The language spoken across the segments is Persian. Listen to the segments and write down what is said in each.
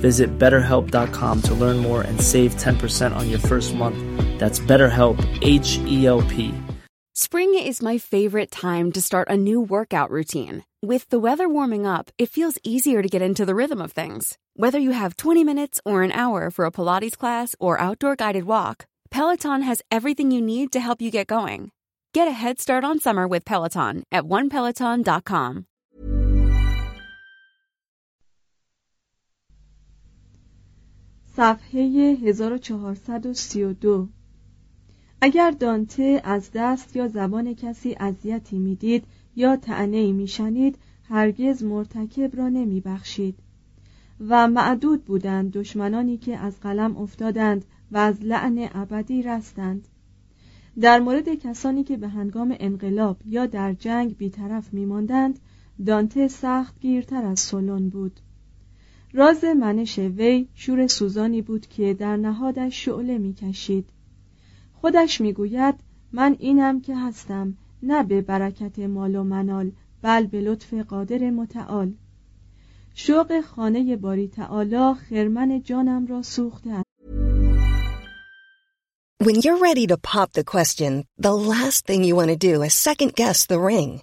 Visit betterhelp.com to learn more and save 10% on your first month. That's BetterHelp, H E L P. Spring is my favorite time to start a new workout routine. With the weather warming up, it feels easier to get into the rhythm of things. Whether you have 20 minutes or an hour for a Pilates class or outdoor guided walk, Peloton has everything you need to help you get going. Get a head start on summer with Peloton at onepeloton.com. صفحه 1432 اگر دانته از دست یا زبان کسی اذیتی می‌دید یا تعنی میشنید هرگز مرتکب را نمیبخشید. و معدود بودند دشمنانی که از قلم افتادند و از لعن ابدی رستند. در مورد کسانی که به هنگام انقلاب یا در جنگ بیطرف میماندند دانته سخت گیرتر از سولون بود. راز منش وی شور سوزانی بود که در نهادش شعله می‌کشید. خودش می‌گوید من اینم که هستم نه به برکت مال و منال بل به لطف قادر متعال. شوق خانه باری تعالی خرمن جانم را سوخته است. When you're ready to pop the question, the last thing you want to do is second guess the ring.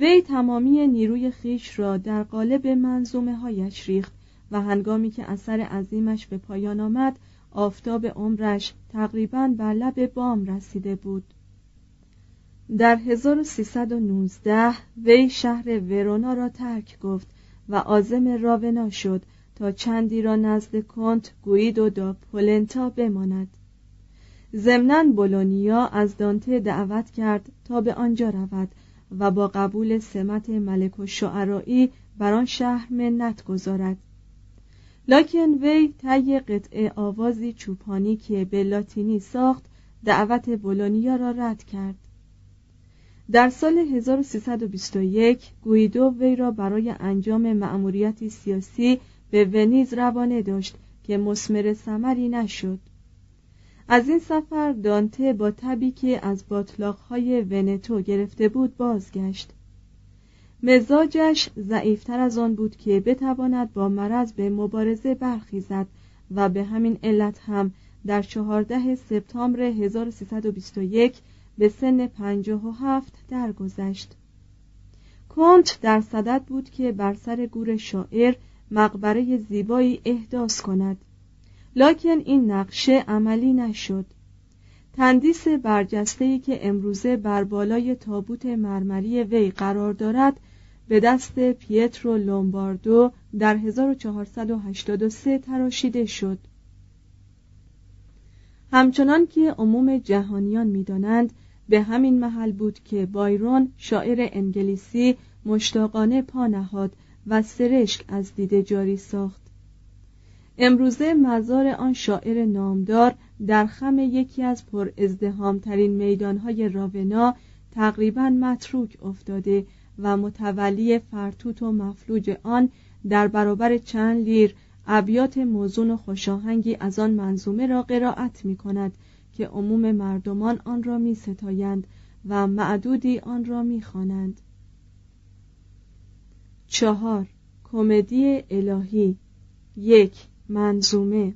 وی تمامی نیروی خیش را در قالب منظومه هایش ریخت و هنگامی که اثر عظیمش به پایان آمد آفتاب عمرش تقریبا بر لب بام رسیده بود. در 1319 وی شهر ورونا را ترک گفت و عازم راونا شد تا چندی را نزد کنت گویدو دا پولنتا بماند. ضمنا بولونیا از دانته دعوت کرد تا به آنجا رود و با قبول سمت ملک و شعرائی بر آن شهر منت گذارد. لاکن وی طی قطعه آوازی چوپانی که به لاتینی ساخت دعوت بولونیا را رد کرد. در سال 1321 گویدو وی را برای انجام مأموریتی سیاسی به ونیز روانه داشت که مسمر ثمری نشد. از این سفر دانته با تبی که از باطلاقهای ونتو گرفته بود بازگشت. مزاجش ضعیفتر از آن بود که بتواند با مرض به مبارزه برخیزد و به همین علت هم در چهارده سپتامبر 1321 به سن پنجاه و هفت درگذشت. کنت در صدد بود که بر سر گور شاعر مقبره زیبایی احداث کند. لکن این نقشه عملی نشد. تندیس برجسته‌ای که امروزه بر بالای تابوت مرمری وی قرار دارد به دست پیترو لومباردو در 1483 تراشیده شد. همچنان که عموم جهانیان می‌دانند به همین محل بود که بایرون شاعر انگلیسی مشتاقانه پا نهاد و سرشک از دیده جاری ساخت. امروزه مزار آن شاعر نامدار در خم یکی از پر ازدهامترین میدانهای راونا تقریبا متروک افتاده و متولی فرتوت و مفلوج آن در برابر چند لیر ابیات موزون و خوشاهنگی از آن منظومه را قرائت می کند که عموم مردمان آن را می ستایند و معدودی آن را می خوانند. چهار. کمدی الهی. یک. منظومه.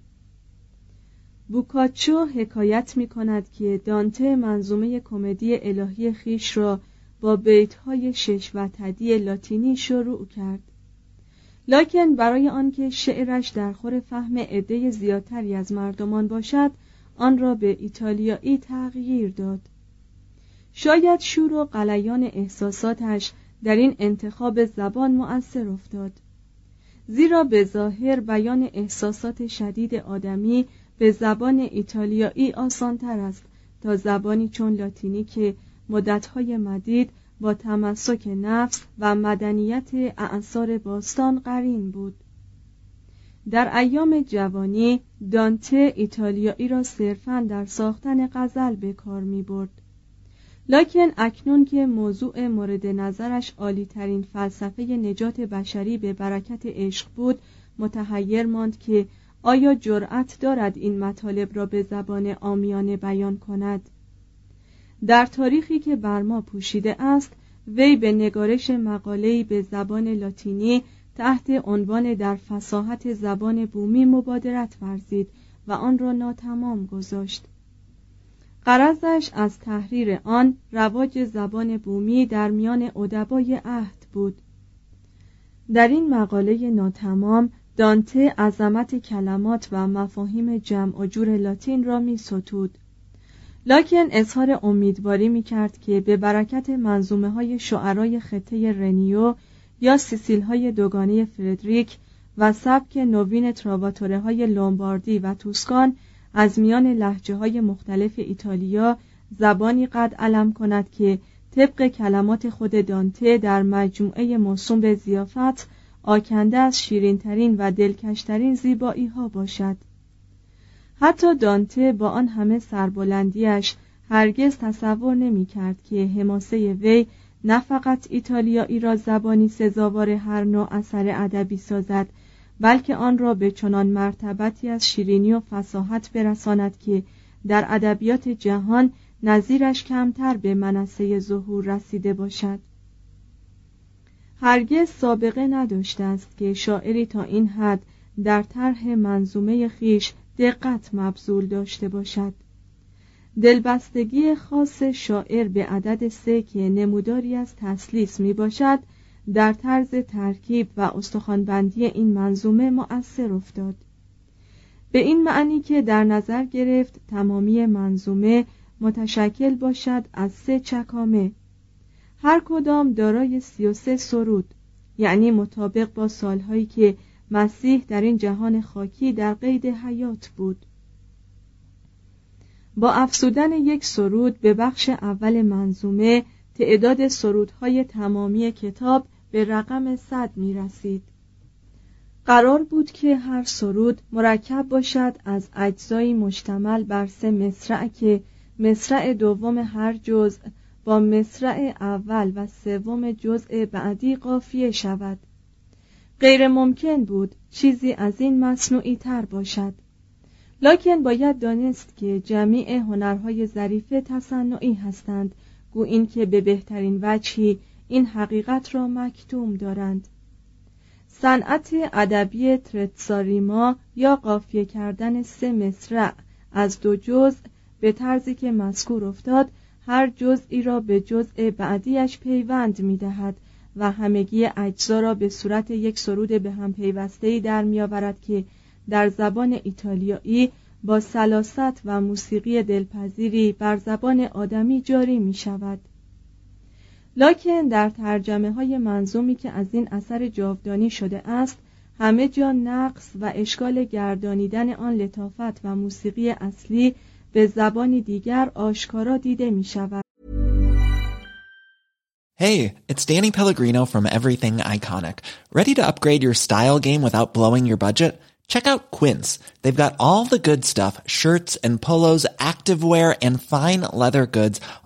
بوکاچو حکایت می کند که دانته منظومه کمدی الهی خیش را با بیتهای شش و تدی لاتینی شروع کرد. لکن برای آنکه شعرش در خور فهم عده زیادتری از مردمان باشد آن را به ایتالیایی تغییر داد. شاید شور و قلیان احساساتش در این انتخاب زبان مؤثر افتاد. زیرا به ظاهر بیان احساسات شدید آدمی به زبان ایتالیایی آسانتر است تا زبانی چون لاتینی که مدتهای مدید با تمسک نفس و مدنیت اعثار باستان قرین بود. در ایام جوانی دانته ایتالیایی را صرفا در ساختن غزل به کار می برد لکن اکنون که موضوع مورد نظرش عالی ترین فلسفه نجات بشری به برکت عشق بود متحیر ماند که آیا جرأت دارد این مطالب را به زبان آمیانه بیان کند؟ در تاریخی که بر ما پوشیده است وی به نگارش مقاله‌ای به زبان لاتینی تحت عنوان در فساحت زبان بومی مبادرت ورزید و آن را ناتمام گذاشت. قرضش از تحریر آن رواج زبان بومی در میان ادبای عهد بود. در این مقاله ناتمام دانته عظمت کلمات و مفاهیم جمع و جور لاتین را می ستود. لکن اظهار امیدواری می کرد که به برکت منظومه های شعرای خطه رنیو یا سیسیل های دوگانه فردریک و سبک نوین تراواتوره های لومباردی و توسکان از میان لهجه های مختلف ایتالیا زبانی قد علم کند که طبق کلمات خود دانته در مجموعه موسوم به زیافت آکنده از شیرینترین و دلکشترین زیبایی ها باشد. حتی دانته با آن همه سربلندیش هرگز تصور نمی کرد که حماسه وی نه فقط ایتالیایی را زبانی سزاوار هر نوع اثر ادبی سازد بلکه آن را به چنان مرتبتی از شیرینی و فساحت برساند که در ادبیات جهان نظیرش کمتر به منصه ظهور رسیده باشد. هرگز سابقه نداشته است که شاعری تا این حد در طرح منظومه خیش دقت مبذول داشته باشد. دلبستگی خاص شاعر به عدد سه که نموداری از تسلیس می باشد در طرز ترکیب و استخوانبندی این منظومه مؤثر افتاد. به این معنی که در نظر گرفت تمامی منظومه متشکل باشد از سه چکامه. هر کدام دارای سی و سه سرود یعنی مطابق با سالهایی که مسیح در این جهان خاکی در قید حیات بود. با افسودن یک سرود به بخش اول منظومه تعداد سرودهای تمامی کتاب به رقم صد می رسید. قرار بود که هر سرود مرکب باشد از اجزایی مشتمل بر سه مصرع که مصرع دوم هر جزء با مصرع اول و سوم جزء بعدی قافیه شود غیر ممکن بود چیزی از این مصنوعی تر باشد لکن باید دانست که جمیع هنرهای ظریفه تصنعی هستند گو این که به بهترین وجهی این حقیقت را مکتوم دارند. صنعت ادبی ترتساریما یا قافیه کردن سه مصرع از دو جزء به طرزی که مذکور افتاد هر جزئی را به جزء بعدیش پیوند می دهد و همگی اجزا را به صورت یک سرود به هم پیوسته در می آورد که در زبان ایتالیایی با سلاست و موسیقی دلپذیری بر زبان آدمی جاری می شود لکن در ترجمه های منظومی که از این اثر جاودانی شده است همه جا نقص و اشکال گردانیدن آن لطافت و موسیقی اصلی به زبانی دیگر آشکارا دیده می شود Hey, it's Danny Pellegrino from Everything Iconic. Ready to upgrade your style game without blowing your budget? Check out Quince. They've got all the good stuff, shirts and polos, activewear and fine leather goods,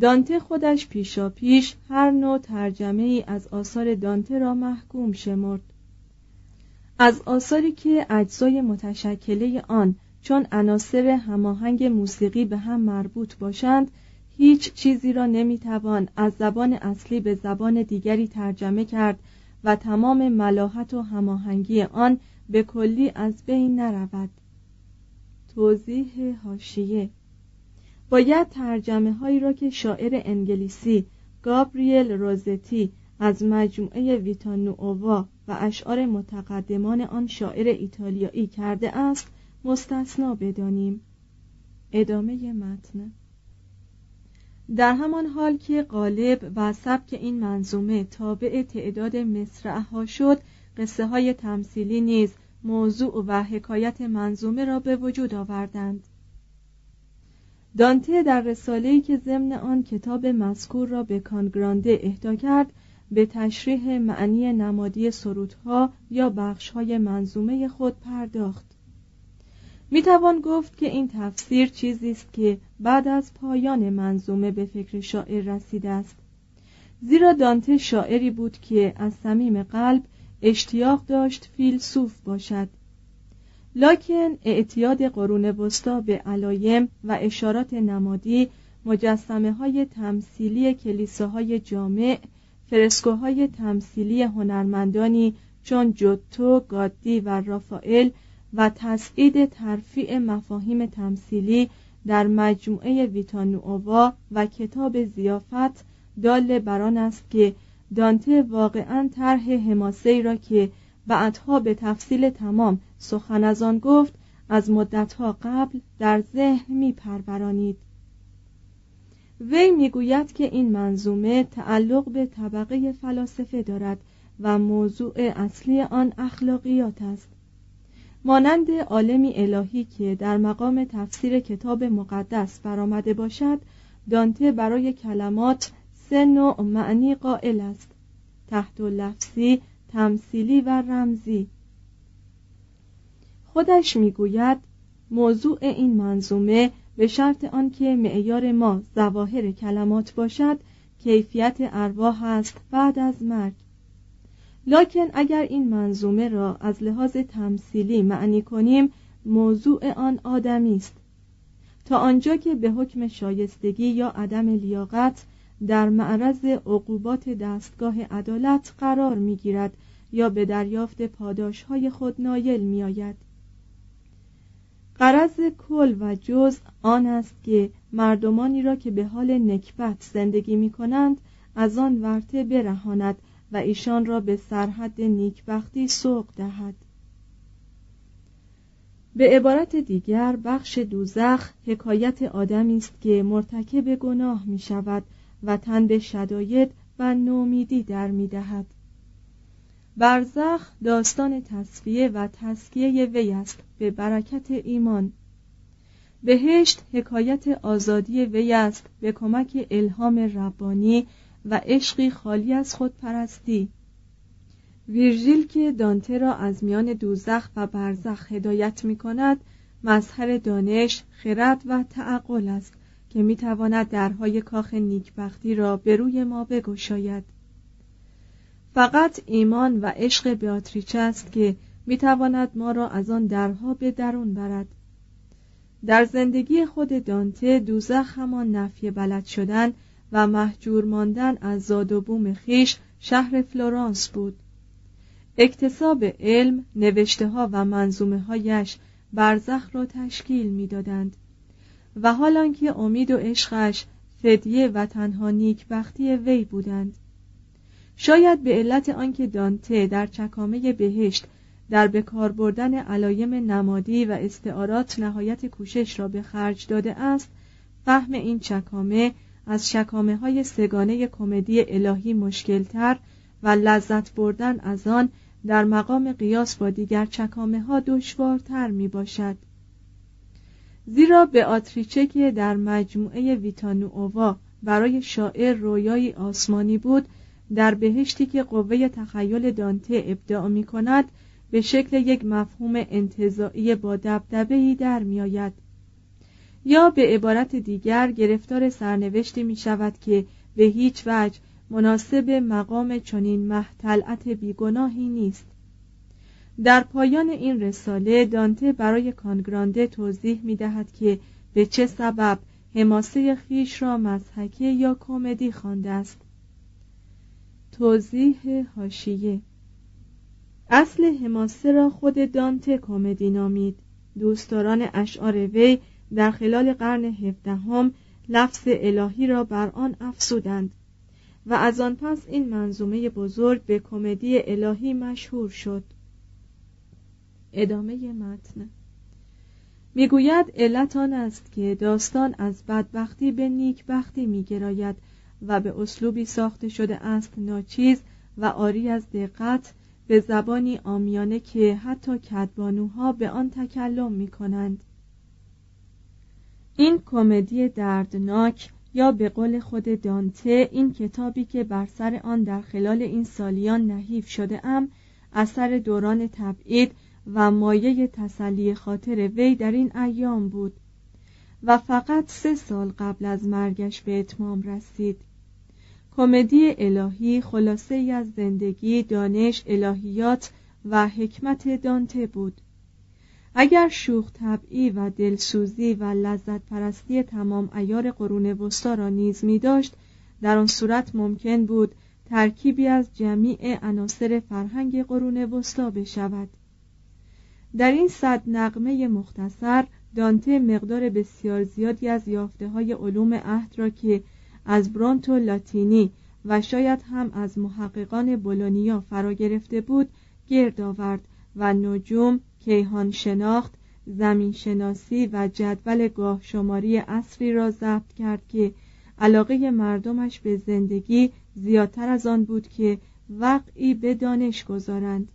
دانته خودش پیشا پیش هر نوع ترجمه ای از آثار دانته را محکوم شمرد. از آثاری که اجزای متشکله آن چون عناصر هماهنگ موسیقی به هم مربوط باشند هیچ چیزی را نمی‌توان از زبان اصلی به زبان دیگری ترجمه کرد و تمام ملاحت و هماهنگی آن به کلی از بین نرود. توضیح هاشیه باید ترجمه هایی را که شاعر انگلیسی گابریل روزتی از مجموعه ویتانووا و اشعار متقدمان آن شاعر ایتالیایی کرده است مستثنا بدانیم. ادامه متن. در همان حال که قالب و سبک این منظومه تابع تعداد مصرعها شد قصه های تمثیلی نیز موضوع و حکایت منظومه را به وجود آوردند. دانته در رساله‌ای که ضمن آن کتاب مذکور را به کانگرانده اهدا کرد به تشریح معنی نمادی سرودها یا بخشهای منظومه خود پرداخت. می توان گفت که این تفسیر چیزی است که بعد از پایان منظومه به فکر شاعر رسیده است. زیرا دانته شاعری بود که از صمیم قلب اشتیاق داشت فیلسوف باشد. لکن اعتیاد قرون وسطا به علایم و اشارات نمادی مجسمه های تمثیلی کلیساهای جامع فرسکوهای تمثیلی هنرمندانی چون جوتو، گادی و رافائل و تصعید ترفیع مفاهیم تمثیلی در مجموعه ویتانووا و کتاب زیافت دال بران است که دانته واقعا طرح حماسه را که بعدها به تفصیل تمام سخن از آن گفت از مدتها قبل در ذهن می پرورانید وی می‌گوید که این منظومه تعلق به طبقه فلاسفه دارد و موضوع اصلی آن اخلاقیات است. مانند عالمی الهی که در مقام تفسیر کتاب مقدس برآمده باشد دانته برای کلمات سه نوع معنی قائل است تحت و لفظی تمثیلی و رمزی. خودش می‌گوید موضوع این منظومه به شرط آنکه معیار ما ظواهر کلمات باشد کیفیت ارواح است بعد از مرگ. لکن اگر این منظومه را از لحاظ تمثیلی معنی کنیم موضوع آن آدمی است. تا آنجا که به حکم شایستگی یا عدم لیاقت در معرض عقوبات دستگاه عدالت قرار می‌گیرد یا به دریافت پاداشهای خود نایل میآید. قرض کل و جز آن است که مردمانی را که به حال نکبت زندگی می کنند از آن ورته برهاند و ایشان را به سرحد نیکبختی سوق دهد. به عبارت دیگر بخش دوزخ حکایت آدمی است که مرتکب گناه می شود و تن به شداید و نومیدی در می دهد برزخ داستان تصفیه و تسکیه وی است به برکت ایمان. بهشت حکایت آزادی وی است به کمک الهام ربانی و عشقی خالی از خودپرستی. ویرژیل که دانته را از میان دوزخ و برزخ هدایت می کند مظهر دانش، خرد و تعقل است که می تواند درهای کاخ نیکبختی را به روی ما بگشاید. فقط ایمان و عشق بیاتریچه است که می تواند ما را از آن درها به درون برد. در زندگی خود دانته دوزخ همان نفی بلد شدن و محجور ماندن از زاد و بوم خیش شهر فلورانس بود. اکتساب علم نوشته ها و منظومه هایش برزخ را تشکیل می‌دادند و حالان که امید و عشقش فدیه و تنها نیکبختی وی بودند. شاید به علت آنکه دانته در چکامه بهشت در بکار بردن علایم نمادی و استعارات نهایت کوشش را به خرج داده است فهم این چکامه از چکامه های سگانه کمدی الهی مشکلتر و لذت بردن از آن در مقام قیاس با دیگر چکامه ها دشوارتر می باشد زیرا به آتریچه که در مجموعه ویتانووا برای شاعر رویایی آسمانی بود در بهشتی که قوه تخیل دانته ابداع می کند به شکل یک مفهوم انتظاعی با دبدبهی در می آید. یا به عبارت دیگر گرفتار سرنوشتی می شود که به هیچ وجه مناسب مقام چنین محتلعت بیگناهی نیست در پایان این رساله دانته برای کانگرانده توضیح می دهد که به چه سبب حماسه خیش را مزحکه یا کمدی خوانده است توضیح هاشیه اصل حماسه را خود دانته کمدی نامید. دوستداران اشعار وی در خلال قرن هفدهم لفظ الهی را بر آن افسودند و از آن پس این منظومه بزرگ به کمدی الهی مشهور شد. ادامه متن. می‌گوید علت آن است که داستان از بدبختی به نیکبختی میگراید و به اسلوبی ساخته شده است ناچیز و آری از دقت به زبانی آمیانه که حتی کدبانوها به آن تکلم می کنند. این کمدی دردناک یا به قول خود دانته این کتابی که بر سر آن در خلال این سالیان نحیف شده ام اثر دوران تبعید و مایه تسلی خاطر وی در این ایام بود و فقط سه سال قبل از مرگش به اتمام رسید کمدی الهی خلاصه ای از زندگی دانش الهیات و حکمت دانته بود. اگر شوخ طبعی و دلسوزی و لذت پرستی تمام ایار قرون وسطا را نیز می داشت در آن صورت ممکن بود ترکیبی از جمیع عناصر فرهنگ قرون وسطا بشود. در این صد نقمه مختصر دانته مقدار بسیار زیادی از یافته های علوم عهد را که از برونتو لاتینی و شاید هم از محققان بولونیا فرا گرفته بود گرد آورد و نجوم کیهان شناخت زمین شناسی و جدول گاه شماری اصری را ضبط کرد که علاقه مردمش به زندگی زیادتر از آن بود که وقعی به دانش گذارند.